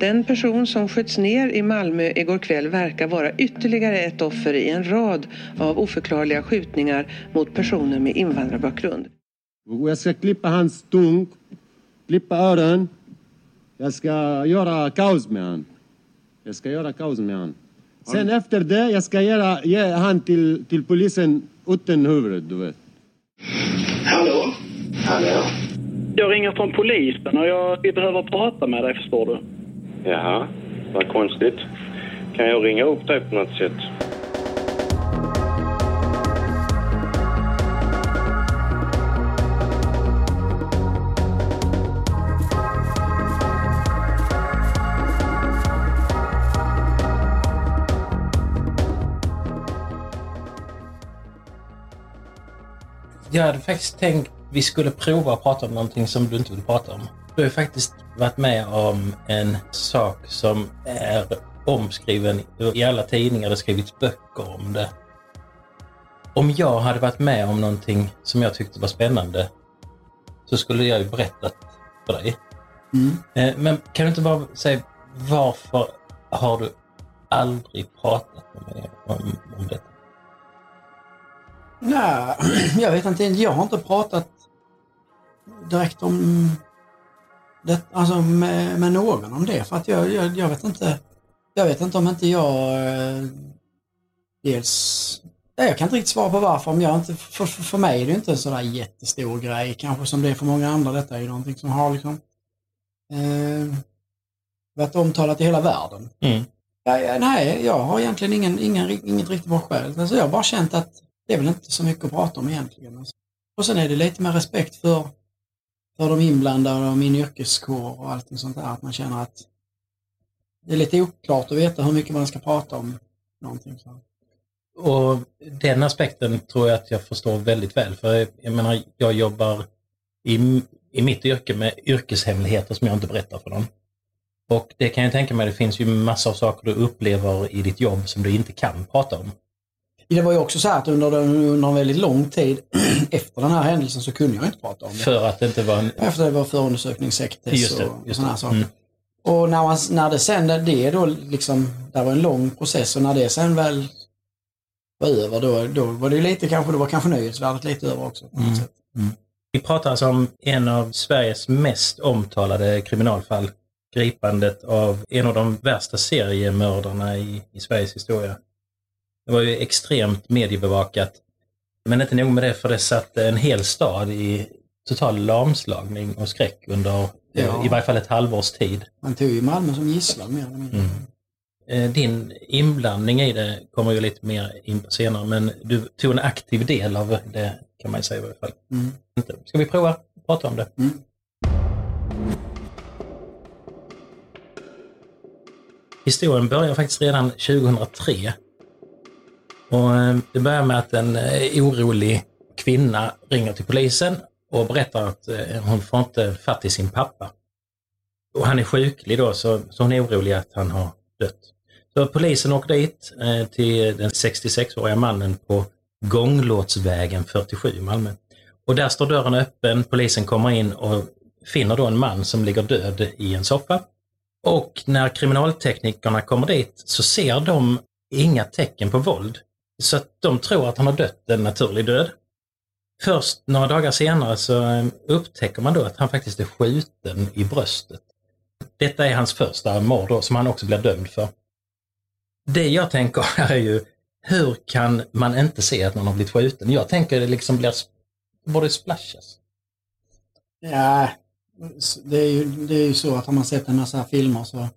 Den person som sköts ner i Malmö igår kväll verkar vara ytterligare ett offer i en rad av oförklarliga skjutningar mot personer med invandrarbakgrund. Jag ska klippa hans tung, klippa öron. Jag ska göra kaos med honom. Jag ska göra kaos med honom. Sen efter det, jag ska göra, ge han till, till polisen utan huvudet, du vet. Hallå? Hallå? Jag ringer från polisen och jag, vi behöver prata med dig, förstår du. Jaha, vad konstigt. Kan jag ringa upp dig på något sätt? Jag hade faktiskt tänkt vi skulle prova att prata om någonting som du inte vill prata om. Du har ju faktiskt varit med om en sak som är omskriven i alla tidningar. Det har skrivits böcker om det. Om jag hade varit med om någonting som jag tyckte var spännande så skulle jag ju berättat för dig. Eh, Men kan du inte bara säga varför har du aldrig pratat med mig om, om detta? Nej, jag vet inte. Jag har inte pratat direkt om det, alltså med, med någon om det. För att jag, jag, jag vet inte. Jag vet inte om inte jag eh, dels... Jag kan inte riktigt svara på varför. Om jag inte, för, för, för mig är det inte en sådär jättestor grej kanske som det är för många andra. Detta är ju någonting som har liksom eh, varit omtalat i hela världen. Mm. Ja, ja, nej, jag har egentligen ingen, ingen, inget riktigt bra skäl. Alltså, jag har bara känt att det är väl inte så mycket att prata om egentligen. Alltså. Och sen är det lite med respekt för, för de inblandade och min yrkeskår och allting sånt där. Att man känner att det är lite oklart att veta hur mycket man ska prata om någonting. Så. Och den aspekten tror jag att jag förstår väldigt väl. För jag menar, jag jobbar i, i mitt yrke med yrkeshemligheter som jag inte berättar för någon. Och det kan jag tänka mig, det finns ju massor av saker du upplever i ditt jobb som du inte kan prata om. Det var ju också så här att under, under en väldigt lång tid efter den här händelsen så kunde jag inte prata om det. För att det inte var en... Efter det var förundersökningssekretess Just det, och, och just sådana saker. Mm. Och när, man, när det sen, det då liksom, det var en lång process och när det sen väl var över då, då var det lite kanske, då var kanske nöjesvärdet lite över också. Mm. sätt. Vi pratar alltså om en av Sveriges mest omtalade kriminalfall. Gripandet av en av de värsta seriemördarna i, i Sveriges historia. Det var ju extremt mediebevakat. Men inte nog med det, för det satte en hel stad i total lamslagning och skräck under Ja. i varje fall ett halvårs tid. Man tog ju Malmö som gisslan mer eller mindre. Mm. Eh, Din inblandning i det kommer ju lite mer in på senare, men du tog en aktiv del av det kan man ju säga i varje fall. Mm. Ska vi prova att prata om det? Mm. Historien börjar faktiskt redan 2003. Och eh, det börjar med att en eh, orolig kvinna ringer till polisen och berättar att eh, hon får inte fatt i sin pappa. Och han är sjuklig då, så, så hon är orolig att han har dött. Så polisen åker dit till den 66-åriga mannen på Gånglåtsvägen 47 i Malmö. Och där står dörren öppen, polisen kommer in och finner då en man som ligger död i en soffa. Och när kriminalteknikerna kommer dit så ser de inga tecken på våld. Så att de tror att han har dött en naturlig död. Först några dagar senare så eh, upptäcker man då att han faktiskt är skjuten i bröstet. Detta är hans första mord då, som han också blir dömd för. Det jag tänker är ju, hur kan man inte se att någon har blivit skjuten? Jag tänker det liksom blir, borde splashas. Ja, det är, ju, det är ju så att har man sett en massa filmer så,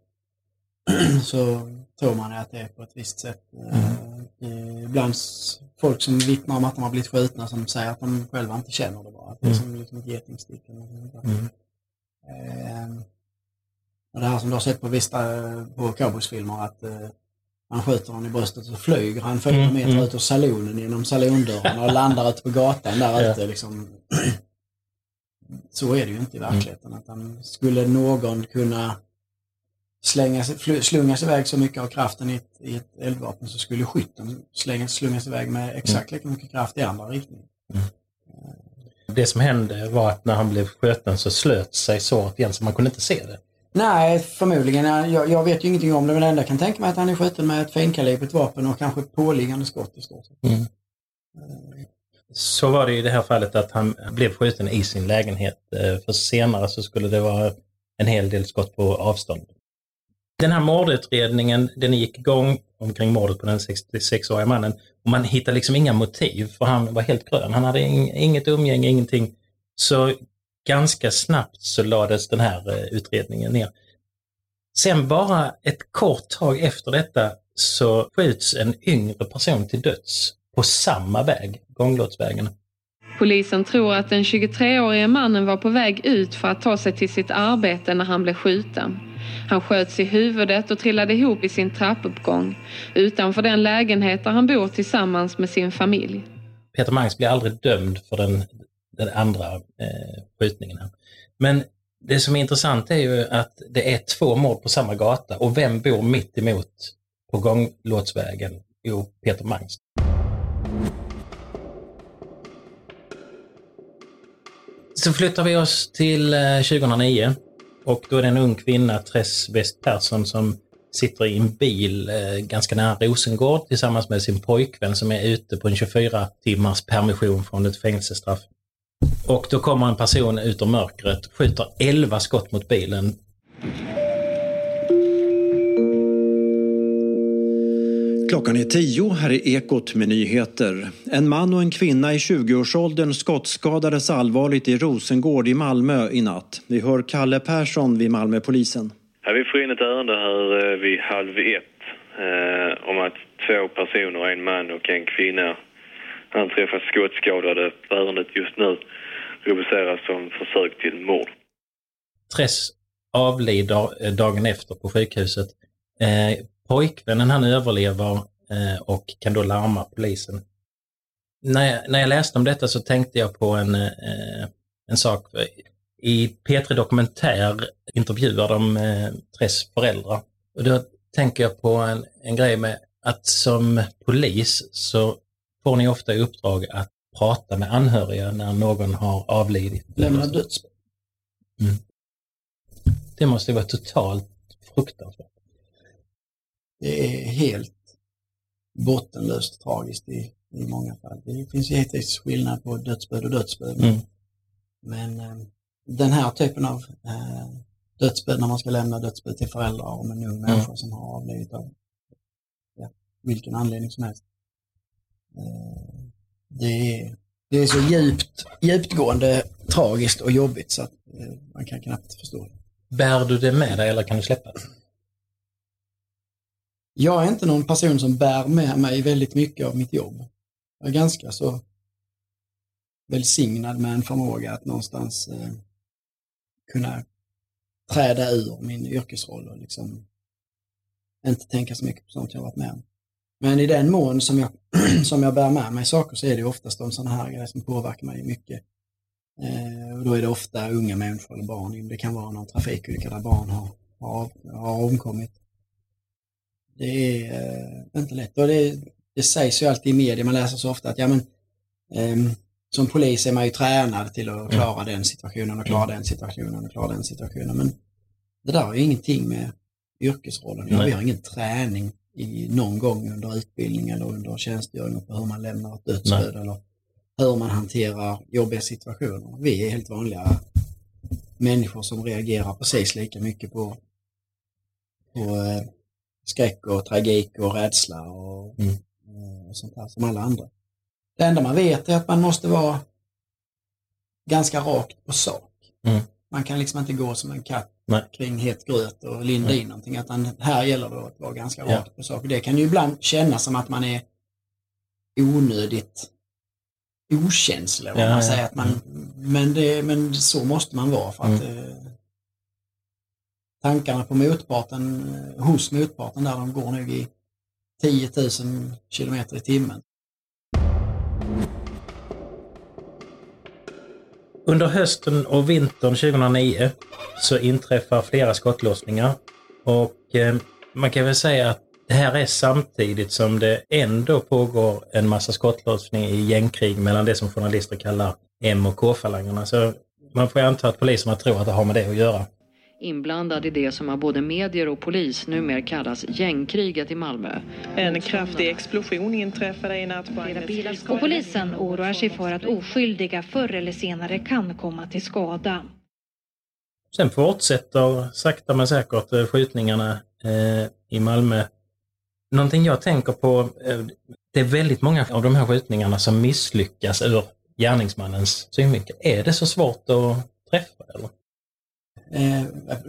så tror man att det är på ett visst sätt. Eh, Ibland s- folk som vittnar om att de har blivit skjutna som säger att de själva inte känner det bara. Att det är Mm. som liksom ett getingstick. Mm. Eh, och det här som du har sett på vissa på cowboysfilmer att eh, man skjuter någon i bröstet och flyger han fyra Mm, meter mm. ut ur salonen genom salondörren och landar ute på gatan där ute. Liksom. Så är det ju inte i verkligheten. Utan skulle någon kunna slängas, slungas iväg så mycket av kraften i ett, i ett eldvapen så skulle skytten slängas, slungas iväg med exakt lika mycket kraft i andra riktningen. Det som hände var att när han blev skjuten så slöt sig såret igen så man kunde inte se det. Nej, förmodligen. Jag, jag vet ju ingenting om det men det enda jag kan tänka mig att han är skjuten med ett finkalibrigt vapen och kanske påliggande skott i stort sett. Så var det i det här fallet att han blev skjuten i sin lägenhet. eh, För senare så skulle det vara en hel del skott på avstånd. Den här mordutredningen, den gick igång omkring mordet på den 66-åriga mannen. Och man hittade liksom inga motiv för han var helt grön. Han hade ing- inget umgänge, ingenting. Så ganska snabbt så lades den här eh, utredningen ner. Sen bara ett kort tag efter detta så skjuts en yngre person till döds på samma väg, gånglottsvägen. Polisen tror att den 23-årige mannen var på väg ut för att ta sig till sitt arbete när han blev skjuten. Han sköts i huvudet och trillade ihop i sin trappuppgång utanför den lägenhet där han bor tillsammans med sin familj. Peter Mangs blir aldrig dömd för den, den andra eh, skjutningen. Men det som är intressant är ju att det är två mord på samma gata och vem bor mitt emot på gånglåtsvägen? Jo, Peter Mangs. Så flyttar vi oss till eh, 2009 och då är det en ung kvinna, Tress West Persson, som sitter i en bil eh, ganska nära Rosengård tillsammans med sin pojkvän som är ute på en 24 timmars permission från ett fängelsestraff. Och då kommer en person ut ur mörkret, skjuter 11 skott mot bilen. Klockan är tio, här är Ekot med nyheter. En man och en kvinna i 20-årsåldern skottskadades allvarligt i Rosengård i Malmö i natt. Vi hör Kalle Persson vid Malmöpolisen. Ja, vi får in ett ärende här eh, vid halv ett eh, om att två personer, en man och en kvinna, anträffas skottskadade. Ärendet just nu rubriceras som försök till mord. Tress avlider eh, dagen efter på sjukhuset. Eh, pojkvännen han överlever eh, och kan då larma polisen. När jag, när jag läste om detta så tänkte jag på en, eh, en sak. I P3 Dokumentär intervjuar de eh, Tress föräldrar. Och då tänker jag på en, en grej med att som polis så får ni ofta i uppdrag att prata med anhöriga när någon har avlidit. Lämna dödsbo. Det måste vara totalt fruktansvärt. Det är helt bottenlöst tragiskt i, i många fall. Det finns givetvis skillnad på dödsböd och dödsböd. Mm. Men eh, den här typen av eh, dödsböd, när man ska lämna dödsböd till föräldrar om en ung människa som har avlidit av ja, vilken anledning som helst. Eh, det, är, det är så djupt, djupgående tragiskt och jobbigt så att eh, man kan knappt förstå det. Bär du det med dig eller kan du släppa det? Jag är inte någon person som bär med mig väldigt mycket av mitt jobb. Jag är ganska så välsignad med en förmåga att någonstans eh, kunna träda ur min yrkesroll och liksom inte tänka så mycket på sånt jag varit med om. Men i den mån som jag, som jag bär med mig saker så är det oftast de sådana här grejer som påverkar mig mycket. Eh, och då är det ofta unga människor eller barn. Det kan vara någon trafikolycka där barn har, har, har omkommit. Det är eh, inte lätt. Och det, det sägs ju alltid i media, man läser så ofta att ja, men, ehm, som polis är man ju tränad till att klara den situationen och klara den situationen och klara den situationen. Men det där har ju ingenting med yrkesrollen ja. Vi har ingen träning i någon gång under utbildning eller under tjänstgöring på hur man lämnar ett dödsbud eller hur man hanterar jobbiga situationer. Vi är helt vanliga människor som reagerar precis lika mycket på, på eh, skräck och tragik och rädsla och, Mm. eh, och sånt här som alla andra. Det enda man vet är att man måste vara ganska rakt på sak. Mm. Man kan liksom inte gå som en katt Nej. kring het gröt och linda Nej. in någonting. Utan här gäller det att vara ganska Ja. rakt på sak. Det kan ju ibland kännas som att man är onödigt okänslig. Ja, man ja. säger att man, men, det, men så måste man vara för att Mm tankarna på motparten, eh, hos motparten där de går nog i 10 000 kilometer i timmen. Under hösten och vintern 2009 så inträffar flera skottlossningar Och eh, man kan väl säga att det här är samtidigt som det ändå pågår en massa skottlossning i gängkrig mellan det som journalister kallar M och K-falangerna. Så man får anta att poliserna tror att det har med det att göra. Inblandad i det som av både medier och polis numera kallas gängkriget i Malmö. En kraftig explosion inträffade i natt på Och polisen oroar sig för att oskyldiga förr eller senare kan komma till skada. Sen fortsätter sakta men säkert eh, skjutningarna eh, i Malmö. Någonting jag tänker på, eh, det är väldigt många av de här skjutningarna som misslyckas ur gärningsmannens synvinkel. Är det så svårt att träffa? Eller? Eh,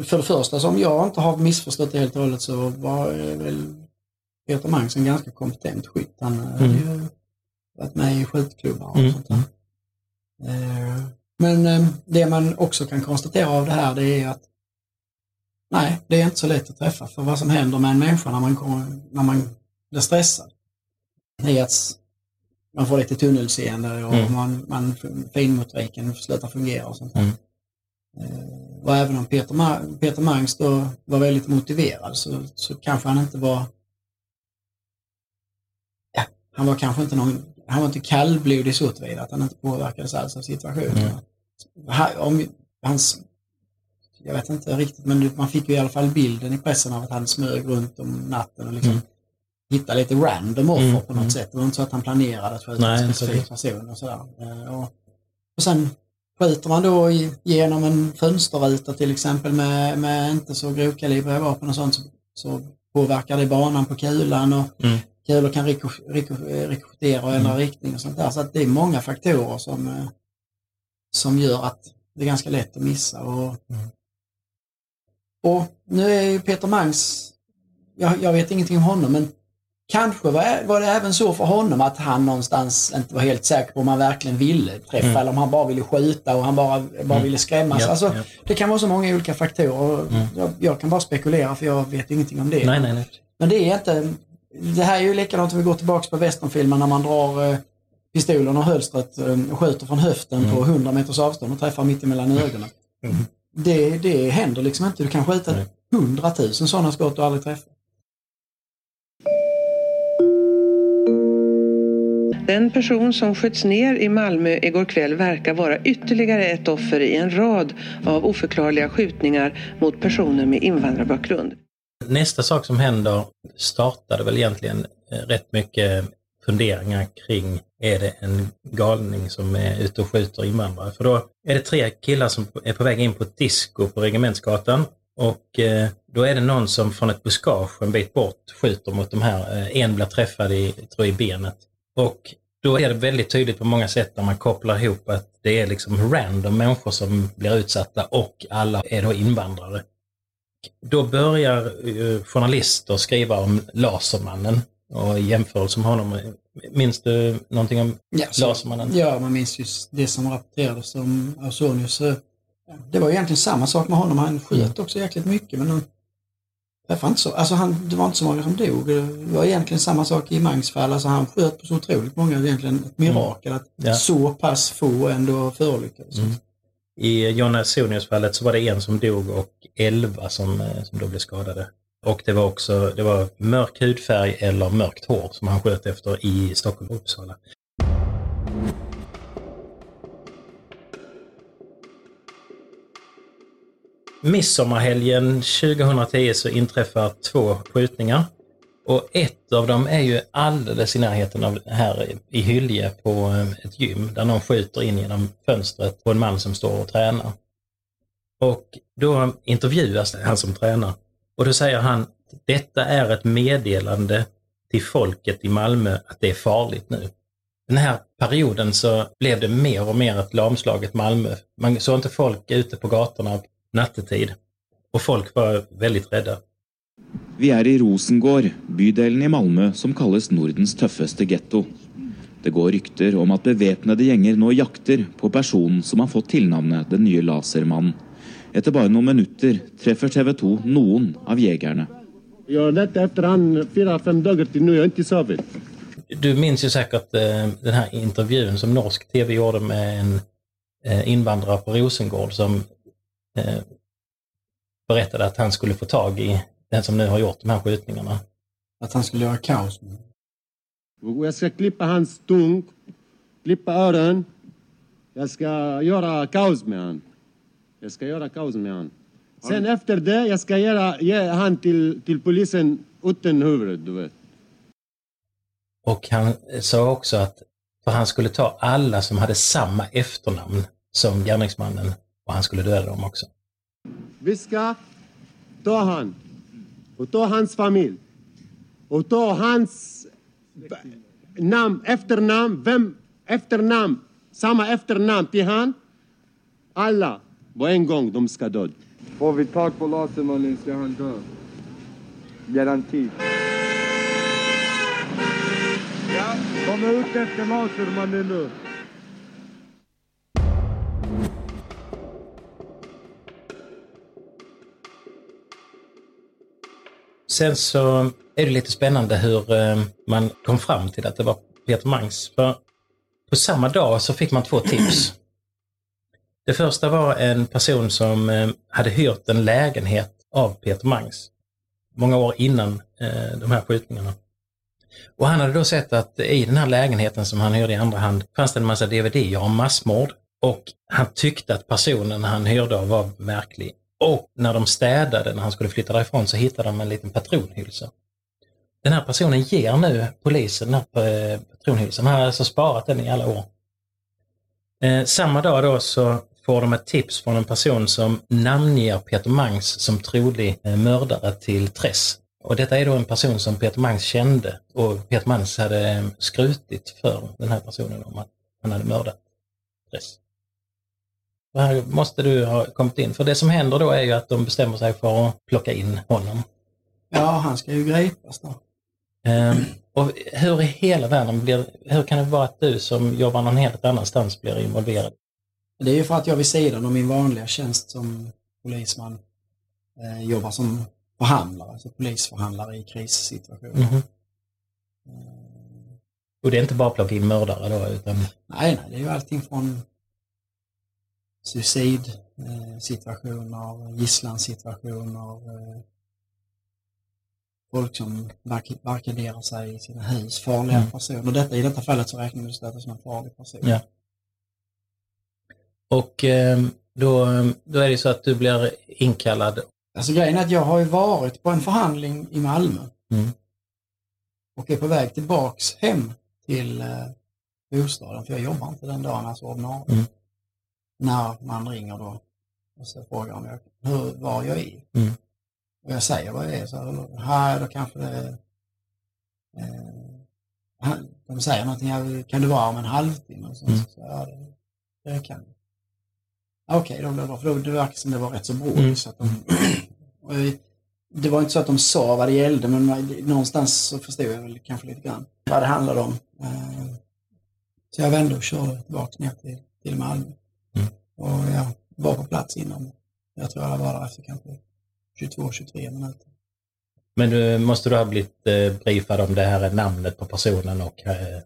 för det första, som jag inte har missförstått det helt och hållet så var eh, väl Peter Mangs en ganska kompetent skytt. Han mm. hade ju varit med i skjutklubbar och mm. sånt där. Eh, men det man också kan konstatera av det här det är att nej, det är inte så lätt att träffa. För vad som händer med en människa när man, kommer, när man blir stressad är att man får lite tunnelseende och mm. man, man, finmotoriken slutar fungera och sånt där. Mm. Och även om Peter, Ma Peter Mangs då var väldigt motiverad så, så kanske han inte var ja, han var kanske inte någon, han var inte kallblodig så tillvida att han inte påverkades alls av situationen. Mm. Om, hans, jag vet inte riktigt men man fick ju i alla fall bilden i pressen av att han smög runt om natten och liksom mm. hittade lite random offer mm. på något mm. sätt. Det var inte så att han planerade att skjuta en specifik person och sådär. Eh, och, och sen Skjuter man då genom en fönsterruta till exempel med, med inte så grovkalibriga vapen och sånt så, så påverkar det banan på kulan och mm. kulor kan rikoschettera och ändra mm. riktning och sånt där. Så det är många faktorer som, eh, som gör att det är ganska lätt att missa. Och, mm. och nu är ju Peter Mangs, jag, jag vet ingenting om honom, men Kanske var, var det även så för honom att han någonstans inte var helt säker på om han verkligen ville träffa mm. eller om han bara ville skjuta och han bara, bara mm. ville skrämmas. Ja, alltså, ja. Det kan vara så många olika faktorer. Mm. Jag, jag, kan bara spekulera för jag vet ingenting om det. Nej, nej, nej. Men det är inte... Det här är ju likadant om vi går tillbaka på westernfilmen när man drar eh, pistolen och hölstret och eh, skjuter från höften på 100 mm. meters avstånd och träffar mitt emellan ögonen. Mm. Det, det händer liksom inte. Du kan skjuta hundratusen sådana skott och aldrig träffa. Den person som sköts ner i Malmö igår kväll verkar vara ytterligare ett offer i en rad av oförklarliga skjutningar mot personer med invandrarbakgrund. Nästa sak som händer startade väl egentligen eh, rätt mycket funderingar kring är det en galning som är ute och skjuter invandrare? För då är det tre killar som är på väg in på ett disco på Regementsgatan och eh, då är det någon som från ett buskage en bit bort skjuter mot de här. Eh, en blir träffad i, tror i benet och då är det väldigt tydligt på många sätt när man kopplar ihop att det är liksom random människor som blir utsatta och alla är då invandrare. Då börjar journalister skriva om Lasermannen och jämförelse med honom. Minns du någonting om ja, så, Lasermannen? Ja, man minns just det som rapporterades om Ausonius. Det var egentligen samma sak med honom. Han sköt mm. också jäkligt mycket men det var, inte så, alltså han, det var inte så många som dog. Det var egentligen samma sak i Mangs fall. Alltså han sköt på så otroligt många. Egentligen ett mirakel att ja. så pass få ändå förolyckades. Mm. I John Assonius fallet så var det en som dog och elva som, eh, som då blev skadade. Och det var också det var mörk hudfärg eller mörkt hår som han sköt efter i Stockholm och Uppsala. Midsommarhelgen 2010 så inträffar två skjutningar. Och ett av dem är ju alldeles i närheten av här i Hylje på eh, ett gym där någon skjuter in genom fönstret på en man som står och tränar. Och då intervjuas han som tränar och då säger han detta är ett meddelande till folket i Malmö att det är farligt nu. Den här perioden så blev det mer och mer ett lamslaget Malmö. Man såg inte folk ute på gatorna nattetid. Och folk var väldigt rädda. Vi är i Rosengård, bydelen i Malmö som kallas Nordens tuffaste getto. Det går rykter om att beväpnade gänger nu jakter på personen som har fått tillnamnet den nya Lasermannen. Efter bara några minuter träffar TV2 någon av jägarna. Jag letade efter han fyra, fem dagar till nu, jag har inte sovit. Du minns ju säkert eh, den här intervjun som norsk TV gjorde med en eh, invandrare på Rosengård som eh, berättade att han skulle få tag i den som nu har gjort de här skjutningarna. Att han skulle göra kaos jag ska klippa hans tung, klippa öron. Jag ska göra kaos med han. Jag ska göra kaos med han. Sen efter det, jag ska göra, ge han till, till polisen utan huvudet, du vet. Och han sa också att för han skulle ta alla som hade samma efternamn som gärningsmannen och han skulle döda dem också. Vi ska ta han och ta hans familj och ta hans b- namn, efternamn, vem efternamn, samma efternamn till han. Alla på en gång, de ska dö. Får vi tag på Lasermannen ska han dö. Garanti. Ja, de är ute efter Lasermannen nu. Sen så är det lite spännande hur eh, man kom fram till att det var Peter Mangs. För på samma dag så fick man två tips. Det första var en person som eh, hade hyrt en lägenhet av Peter Mangs. Många år innan eh, de här skjutningarna. Och han hade då sett att i den här lägenheten som han hyrde i andra hand fanns det en massa DVD om massmord. Och han tyckte att personen han hyrde av var märklig. Och när de städade, när han skulle flytta därifrån, så hittade de en liten patronhylsa. Den här personen ger nu polisen den här eh, patronhylsan. Han har alltså sparat den i alla år. Eh, samma dag då så får de ett tips från en person som namnger Peter Mangs som trolig eh, mördare till Tress. Och detta är då en person som Peter Mangs kände och Peter Mangs hade eh, skrutit för den här personen om att han hade mördat Tress. Och här måste du ha kommit in, för det som händer då är ju att de bestämmer sig för att plocka in honom. Ja, han ska ju gripas då. Ehm, och hur i hela världen blir, hur kan det vara att du som jobbar någon helt annanstans blir involverad? Det är ju för att jag vid sidan av min vanliga tjänst som polisman eh, jobbar som förhandlare, alltså polisförhandlare i krissituationer. Mhm. Och det är inte bara att plocka in mördare då, utan Nej, nej, det är ju allting från suicidsituationer, gisslansituationer, eh, folk som barrikaderar sig i sina hus, farliga Mm. personer. Detta, I detta fallet så räknades detta som en farlig person. Ja. Och ehm, då, då är det så att du blir inkallad. Alltså grejen är att jag har ju varit på en förhandling i Malmö Mm. och är på väg tillbaks hem till eh, bostaden, för jag jobbar inte den dagen, alltså ordinarie. Mm. När man ringer då och så frågar om jag, hur, var jag är. Mm. Och jag säger vad jag är, så här, här då kanske det... Eh, de säger någonting, ja, kan du vara om en halvtimme? Och så, Mm. så, ja, det, det kan. Okej, det bra, för då, det verkar som det var rätt så bråkigt. Mm. Så att de, och det var inte så att de sa vad det gällde, men någonstans så förstod jag väl kanske lite grann vad det handlade om. Eh, Så jag vände och körde tillbaka ner till, till Malmö. Och jag var på plats inom, jag tror jag var där efter kanske 22-23 minuter. Men du måste du ha blivit eh, briefad om det här är namnet på personen och eh,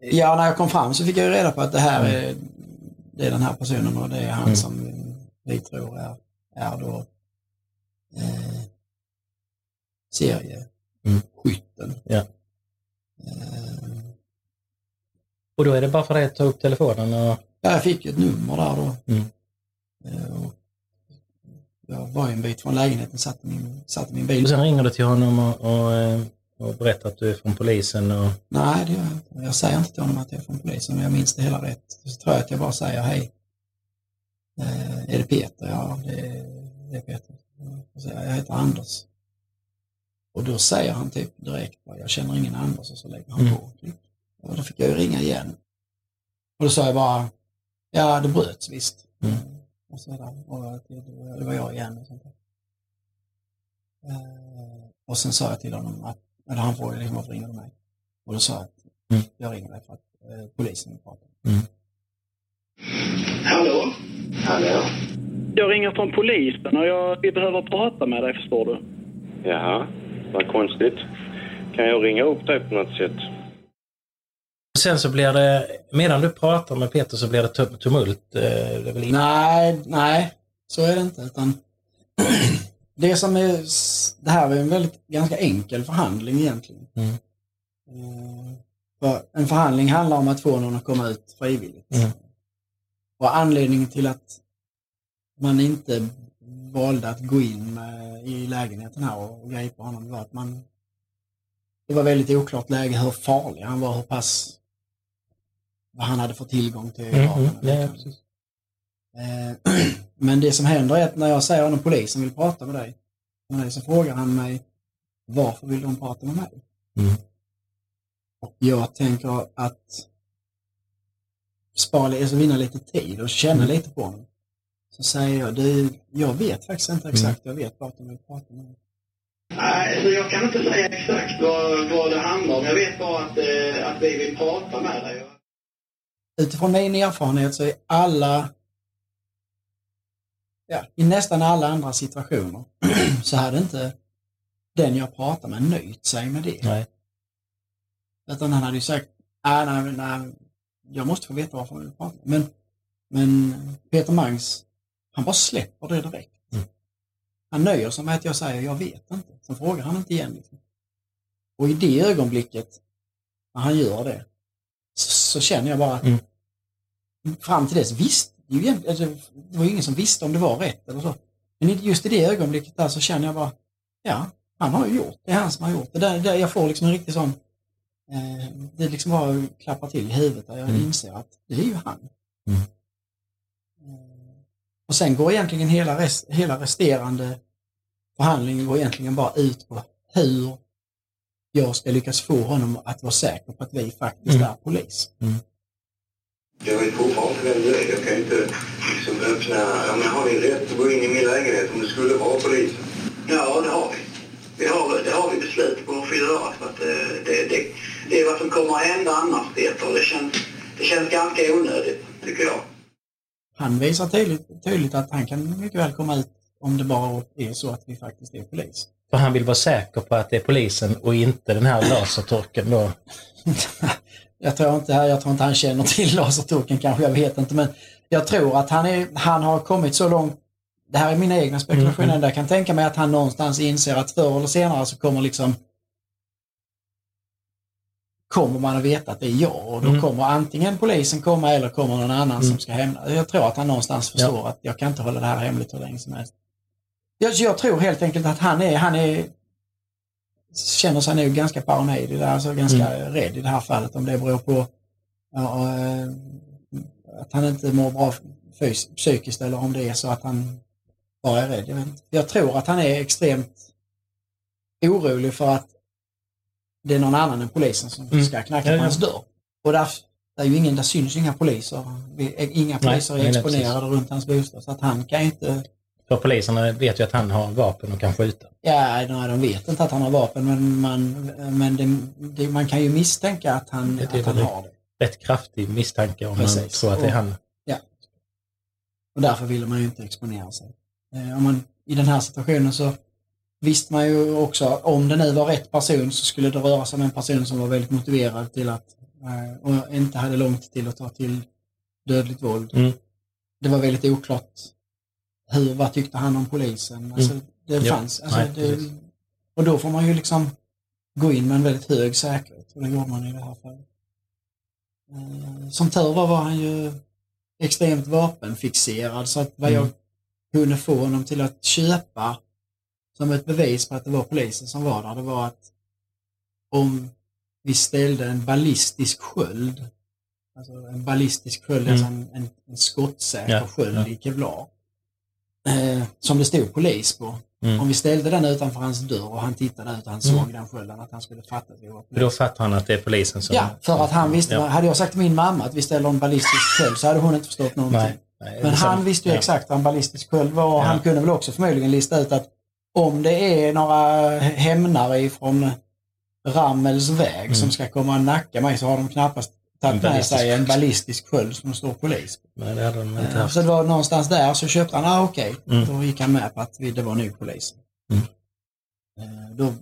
Ja, när jag kom fram så fick jag ju reda på att det här Mm. är, det är den här personen och det är han Mm. som vi tror är, är då eh, serieskytten. Mm. Ja. Eh, och då är det bara för dig att ta upp telefonen och... Ja, jag fick ett nummer där då. Mm. Eh, och jag var en bit från lägenheten, satte min, satte min bil. Och sen ringer du till honom och, och, eh, och berättar att du är från polisen och... Nej, det gör jag inte. Jag säger inte till honom att jag är från polisen, men jag minns det hela rätt. Så tror jag att jag bara säger hej. Eh, är det Peter? Ja, det är, det är Peter. Säger jag, heter Anders. Och då säger han typ direkt, jag känner ingen Anders och så lägger han Mm. på. Typ. Och då fick jag ju ringa igen. Och då sa jag bara, ja det bröts visst. Mm. Och, där, och det, det var jag igen. Och, sånt. Eh, och sen sa jag till honom att, eller han frågade liksom varför ringer du mig? Och då sa jag att Mm. jag ringer dig för att eh, polisen vill prata. Hallå? Hallå? Jag ringer från polisen och jag, vi behöver prata med dig, förstår du. Jaha, vad konstigt. Kan jag ringa upp dig på något sätt? Sen så blir det, medan du pratar med Peter så blir det tum- tumult. eh, Det är väl in... Nej, nej, så är det inte. Utan det som är, det här är en väldigt ganska enkel förhandling egentligen. Mm. Eh, För en förhandling handlar om att få någon att komma ut frivilligt. Mm. Och anledningen till att man inte valde att gå in i lägenheten här och, och gripa honom var att man det var väldigt oklart läge hur farlig han var, hur pass vad han hade fått tillgång till Mm, mm, ja, precis. Eh, Men det som händer är att när jag säger att polisen vill prata med dig, med dig så frågar han mig varför vill de prata med mig? Mm. Och jag tänker att spara, alltså vinna lite tid och känna Mm. lite på honom. Så säger jag, du, jag vet faktiskt inte exakt, jag vet att de vill prata med mig. Nej, alltså jag kan inte säga exakt vad, vad det handlar om. Jag vet bara att, eh, att vi vill prata med dig. Utifrån min erfarenhet så är alla, ja, i nästan alla andra situationer så hade inte den jag pratar med nöjt sig med det. Nej. Utan han hade ju sagt, nej, nej, nej, jag måste få veta varför vi vill prata. Men, men Peter Mangs, han bara släpper det direkt. Mm. Han nöjer sig med att jag säger, jag vet inte. Sen frågar han inte igen. Liksom. Och i det ögonblicket, när han gör det, så, känner jag bara Mm. fram till dess ju egentligen, alltså, det var ju ingen som visste om det var rätt eller så. Men just i det ögonblicket där så känner jag bara, ja, han har ju gjort, det är han som har gjort det. Där, där jag får liksom en riktig sån, eh, det liksom bara klappar till i huvudet där jag Mm. inser att det är ju han. Mm. Eh, Och sen går egentligen hela, rest, hela resterande förhandlingen går egentligen bara ut på hur jag ska lyckas få honom att vara säker på att vi faktiskt Mm. är polis. Jag vet fortfarande inte vem du är. Jag kan inte liksom öppna... Ja, men har ni rätt att gå in i min lägenhet om det skulle vara polisen? Ja, det har vi. vi har, det har vi beslut på att få göra. För att, eh, det, det, det är vad som kommer att hända annars, Peter. Det känns, det känns ganska onödigt, tycker jag. Han visar tydligt, tydligt att han kan mycket väl komma ut om det bara är så att vi faktiskt är polis. För han vill vara säker på att det är polisen och inte den här lasertorken då. Jag tror inte, jag tror inte han känner till lasertoken kanske, jag vet inte. Men jag tror att han, är, han har kommit så långt, det här är mina egna spekulationer, Mm, mm. jag kan tänka mig att han någonstans inser att förr eller senare så kommer liksom kommer man att veta att det är jag och då Mm. kommer antingen polisen komma eller kommer någon annan Mm. som ska hämna. Jag tror att han någonstans förstår Ja. att jag kan inte hålla det här hemligt hur länge som helst. Jag, jag tror helt enkelt att han är, han är känner sig nog ganska paranoid i det här, alltså ganska Mm. rädd i det här fallet om det beror på ja, eh, att han inte mår bra psykiskt eller om det är så att han bara är rädd. Jag, vet inte. jag tror att han är extremt orolig för att det är någon annan än polisen som Mm. ska knacka Ja, på ja. hans dörr. Och där, där, är ju ingen, där syns ju inga poliser. Inga Nej, poliser är nej, nej, exponerade runt hans bostad så att han kan inte För poliserna vet ju att han har vapen och kan skjuta. Ja, nej, de vet inte att han har vapen men, man, men det, det, man kan ju misstänka att han, Det att han har det. rätt kraftig misstanke om man Precis. tror att det är han. Ja. Och därför ville man ju inte exponera sig. Eh, om man, I den här situationen så visste man ju också om det nu var rätt person så skulle det röra sig om en person som var väldigt motiverad till att eh, och inte hade långt till att ta till dödligt våld. Mm. Det var väldigt oklart hur, vad tyckte han om polisen? Alltså, Mm. Det Ja. fanns, alltså, Nej, det, och då får man ju liksom gå in med en väldigt hög säkerhet och det gjorde man i det här fallet. Eh, Som tur var var han ju extremt vapenfixerad så att vad jag Mm. kunde få honom till att köpa som ett bevis på att det var polisen som var där, det var att om vi ställde en ballistisk sköld, alltså en ballistisk sköld, Mm. alltså en, en, en skottsäker Ja, sköld ja. i kevlar, eh, som det stod polis på. Mm. Om vi ställde den utanför hans dörr och han tittade ut och han Mm. såg den skölden, att han skulle fatta att vi var För då fattar han att det är polisen som... Ja, för att han visste, Ja. hade jag sagt till min mamma att vi ställer en ballistisk sköld så hade hon inte förstått någonting. Nej, nej, Men det han sant. visste ju Ja. exakt vad en ballistisk sköld var och Ja. han kunde väl också förmodligen lista ut att om det är några hämnare ifrån Rammels väg Mm. som ska komma och nacka mig så har de knappast tagit med sig en ballistisk sköld som står polis. Nej, det hade de inte Eh, haft. Så det var någonstans där så köpte han, ah, okej, Mm. då gick han med på att det var nu polisen. Mm. Eh, Då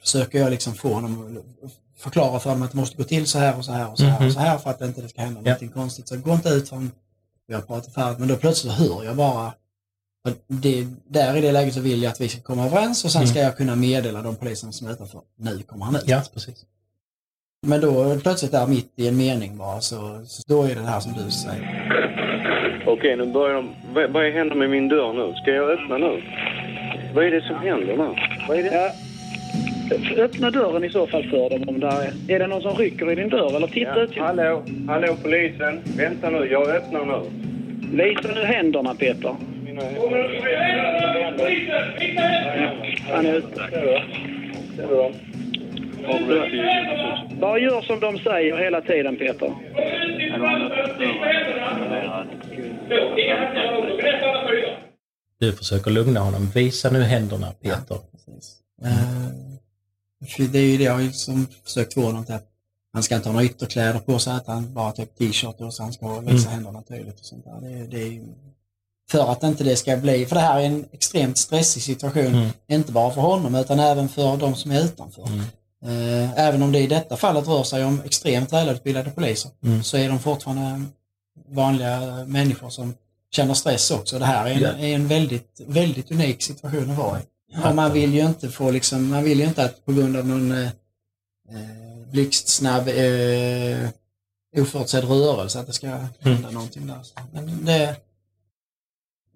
försöker jag liksom få honom att förklara för honom att det måste gå till så här och så här och så här Mhm. och så här för att det inte ska hända Ja. någonting konstigt. Så gå inte ut förrän vi har pratat färdigt. Men då plötsligt hör jag bara Det, där i det läget så vill jag att vi ska komma överens och sen ska Mm. jag kunna meddela de poliserna som är utanför. Nu kommer han ut. Ja, precis. Men då plötsligt där mitt i en mening bara så, så då är det det här som du säger. Okej, nu börjar de... Vad, vad händer med min dörr nu? Ska jag öppna nu? Vad är det som händer nu? Vad är det? Ja. Öppna dörren i så fall för dem om där är. Är det någon som rycker i din dörr eller titta Ja, ut? hallå, hallå polisen. Vänta nu, jag öppnar nu. Visa nu händerna Peter. Han är ute. Ser du dem? Bara gör som de säger hela tiden Peter. Du försöker lugna honom. Visa nu händerna, Peter. Eh, för det är ju det jag har försökt få honom till att han ska inte ha några ytterkläder på sig, att han bara typ t-shirt och så han ska visa Mm. händerna tydligt och sånt där. Det, det är ju för att inte det ska bli, för det här är en extremt stressig situation, Mm. inte bara för honom utan även för de som är utanför. Eh, Även om det i detta fallet rör sig om extremt välutbildade poliser Mm. så är de fortfarande vanliga människor som känner stress också. Det här är en, Ja. är en väldigt, väldigt unik situation att vara i. Och man vill ju inte få liksom, man vill ju inte att på grund av någon eh, eh, blixtsnabb eh, oförutsedd rörelse att det ska hända någonting där. Så, Men det,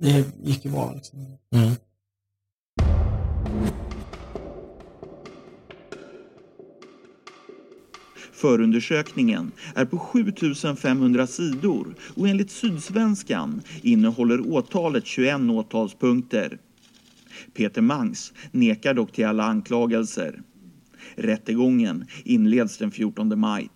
det gick ju bra liksom. Mm. Förundersökningen är på 7500 sidor och enligt Sydsvenskan innehåller åtalet 21 åtalspunkter. Peter Mangs nekar dock till alla anklagelser. Rättegången inleds den 14 maj.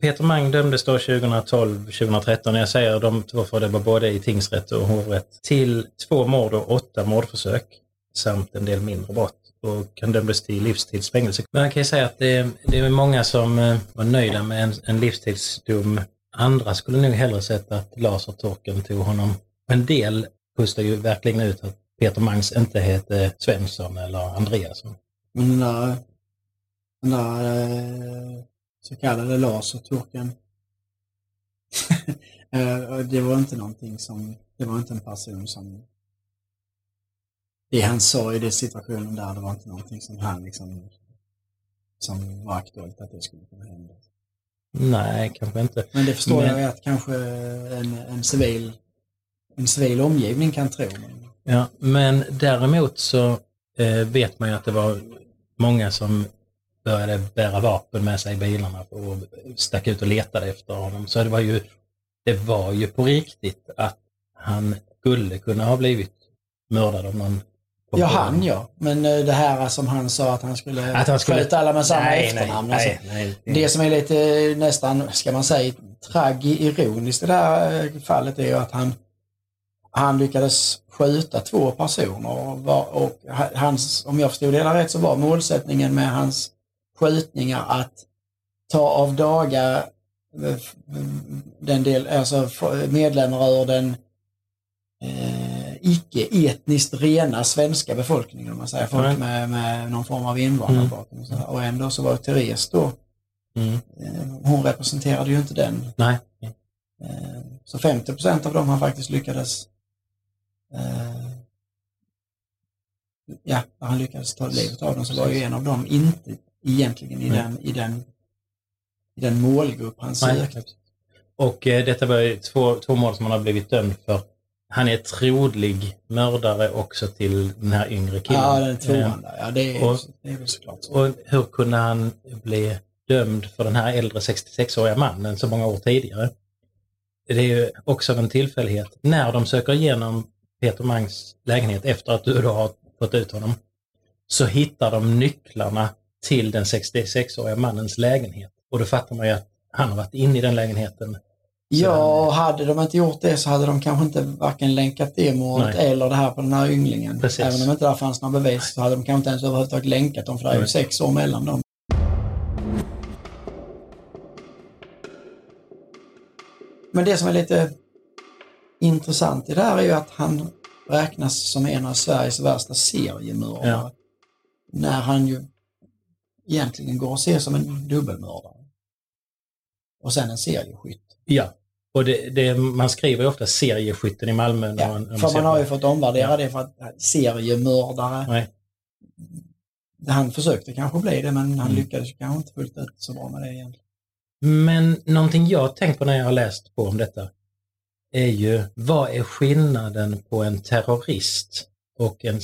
Peter Mang dömdes då 2012-2013, jag säger de två för det var både i tingsrätt och hovrätt, till två mord och åtta mordförsök samt en del mindre brott och han dömdes till livstidsfängelse. Men Man kan ju säga att det, det är många som eh, var nöjda med en, en livstidsdom. Andra skulle nog hellre sett att lasertorken tog honom. En del pustar ju verkligen ut att Peter Mangs inte hette Svensson eller Andreasson. Men den där, den där eh, så kallade laserturken, eh, det var inte någonting som, det var inte en person som, det han sa i den situationen där, det var inte någonting som han liksom, som var aktuellt att det skulle kunna hända. Nej, kanske inte. Men det förstår Men- jag att kanske en, en civil, en civil omgivning kan tro. Men, Ja, men däremot så eh, vet man ju att det var många som började bära vapen med sig i bilarna och stack ut och letade efter honom. Så det var ju, det var ju på riktigt att han skulle kunna ha blivit mördad av någon. Ja, han ja. Men eh, det här som han sa att han skulle, Att han skulle- skjuta alla med samma Nej, efternamn. nej, alltså. nej. Det som är lite nästan, ska man säga, tragi-ironiskt i det här eh, fallet är ju att han, han lyckades skjuta två personer och, var, och ha- hans, om jag förstod det hela rätt så var målsättningen med hans skjutningar att ta av daga eh, f- den del, alltså medlemmar ur den eh, icke-etniskt rena svenska befolkningen, om man säger, folk med, med någon form av invandrarbakgrund. och här. Och ändå så var Therese då, Mm. eh, hon representerade ju inte den. Nej. Eh, så 50 procent av dem han faktiskt lyckades eh, ja, när han lyckades ta livet av dem så var ju en av dem inte egentligen i Nej. den, i den, i den målgrupp han sökte. Och eh, detta var ju två, två mål som han har blivit dömd för. Han är trolig mördare också till den här yngre killen. Ja, den tvåan Eh, där. Ja, det är, och- det är väl såklart så. Och hur kunde han bli dömd för den här äldre 66-åriga mannen så många år tidigare? Det är ju också en tillfällighet. När de söker igenom Peter Mangs lägenhet efter att du då har fått ut honom så hittar de nycklarna till den 66-åriga mannens lägenhet. Och då fattar man ju att han har varit inne i den lägenheten. Ja, och hade de inte gjort det så hade de kanske inte varken länkat det Nej. eller det här på den här ynglingen. Precis. Även om inte där fanns några bevis så hade de kanske inte ens överhuvudtaget länkat dem för det är ju sex år mellan dem. Men det som är lite intressant i det här är ju att han räknas som en av Sveriges värsta seriemördare. Ja. När han ju egentligen går att se som en dubbelmördare. Och sen en serieskytt. Ja. Och det, det, man skriver ju ofta serieskytten i Malmö. Ja, man, när för man har ju fått omvärdera det för att äh, seriemördare, Nej. han försökte kanske bli det men han Mm. lyckades kanske inte fullt ut så bra med det egentligen. Men någonting jag tänkt på när jag har läst på om detta är ju vad är skillnaden på en terrorist och en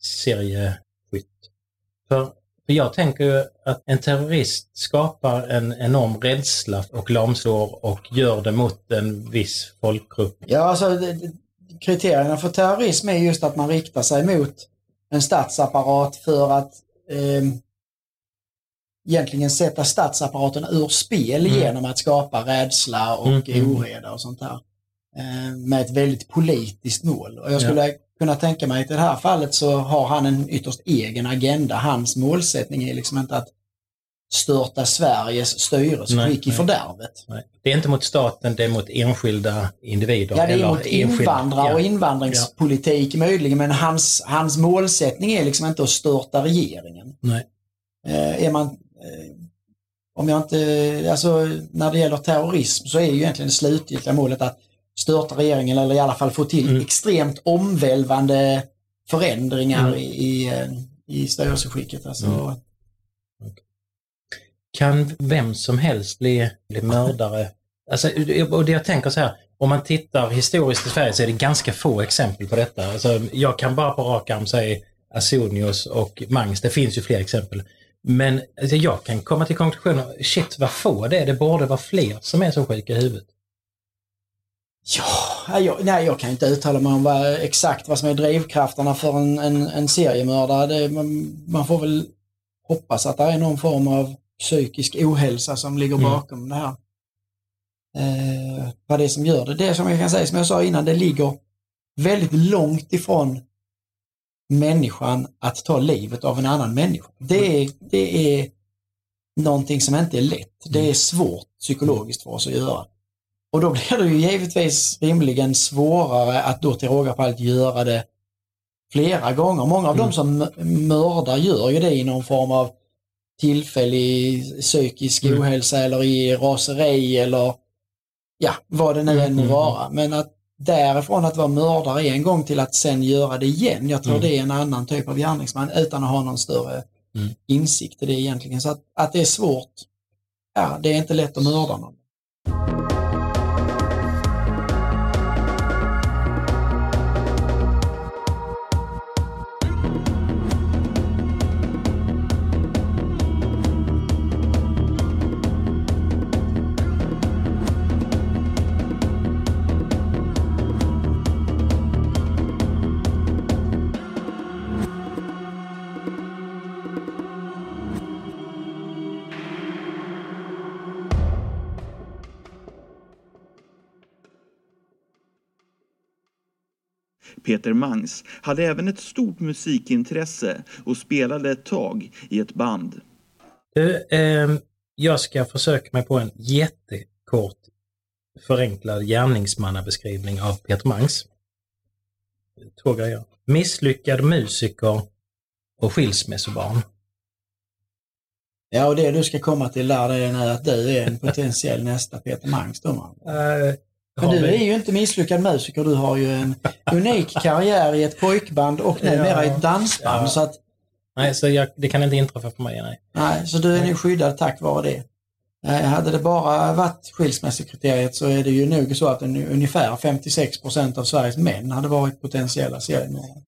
serieskytt? För, för jag tänker ju att en terrorist skapar en enorm rädsla och lamslår och gör det mot en viss folkgrupp. Ja, alltså det, kriterierna för terrorism är just att man riktar sig mot en statsapparat för att eh, egentligen sätta statsapparaten ur spel Mm. genom att skapa rädsla och Mm, mm. oreda och sånt där. Eh, med ett väldigt politiskt mål. Och jag Ja. Kunna tänka mig att i det här fallet så har han en ytterst egen agenda. Hans målsättning är liksom inte att störta Sveriges styrelseskick i Nej, nej. fördärvet. Nej. Det är inte mot staten, det är mot enskilda individer. Ja, det är mot invandrare och Ja. invandringspolitik möjligen, men hans, hans målsättning är liksom inte att störta regeringen. Nej. Eh, är man, eh, om jag inte, alltså när det gäller terrorism så är ju egentligen det slutgiltiga målet att störta regeringen eller i alla fall få till Mm. extremt omvälvande förändringar Mm. i, i, styrelseskicket. Alltså, Mm. Kan vem som helst bli, bli mördare? Alltså, och det jag tänker så här, om man tittar historiskt i Sverige så är det ganska få exempel på detta. Alltså, jag kan bara på rak arm säga Asonius och Mangs, det finns ju fler exempel. Men alltså, jag kan komma till konklusionen, shit vad få det är, det borde vara fler som är så sjuka i huvudet. Nej, jag, nej, jag kan inte uttala mig om vad, exakt vad som är drivkrafterna för en, en, en seriemördare. Det, man, man får väl hoppas att det är någon form av psykisk ohälsa som ligger Mm. bakom det här. Eh, vad det är som gör det. Det som jag kan säga, som jag sa innan, det ligger väldigt långt ifrån människan att ta livet av en annan människa. Det är, det är någonting som inte är lätt. Det är svårt psykologiskt för oss att göra. Och då blir det ju givetvis rimligen svårare att då till råga på allt göra det flera gånger. Många av de som mördar gör ju det i någon form av tillfällig psykisk Mm. ohälsa eller i raseri eller ja, vad det nu än må Mm, mm, vara. Men att därifrån att vara mördare en gång till att sen göra det igen, jag tror Mm. det är en annan typ av gärningsman utan att ha någon större Mm. insikt i det egentligen. Så att, att det är svårt, ja det är inte lätt att mörda någon. Peter Mangs hade även ett stort musikintresse och spelade ett tag i ett band. Du, ehm, jag ska försöka mig på en jättekort förenklad gärningsmannabeskrivning av Peter Mangs. Två grejer. Misslyckad musiker och skilsmässobarn. Ja, och det du ska komma till där det är nu att du är en potentiell nästa Peter Mangs då. man. Men du är ju inte misslyckad musiker, du har ju en unik karriär i ett pojkband och numera i ett dansband. Ja. Så, att, Nej, så jag, det kan inte inträffa för mig. Nej. nej, så du är nu skyddad tack vare det. Eh, Hade det bara varit skilsmässokriteriet så är det ju nog så att en, ungefär 56 procent av Sveriges män hade varit potentiella seriemördare.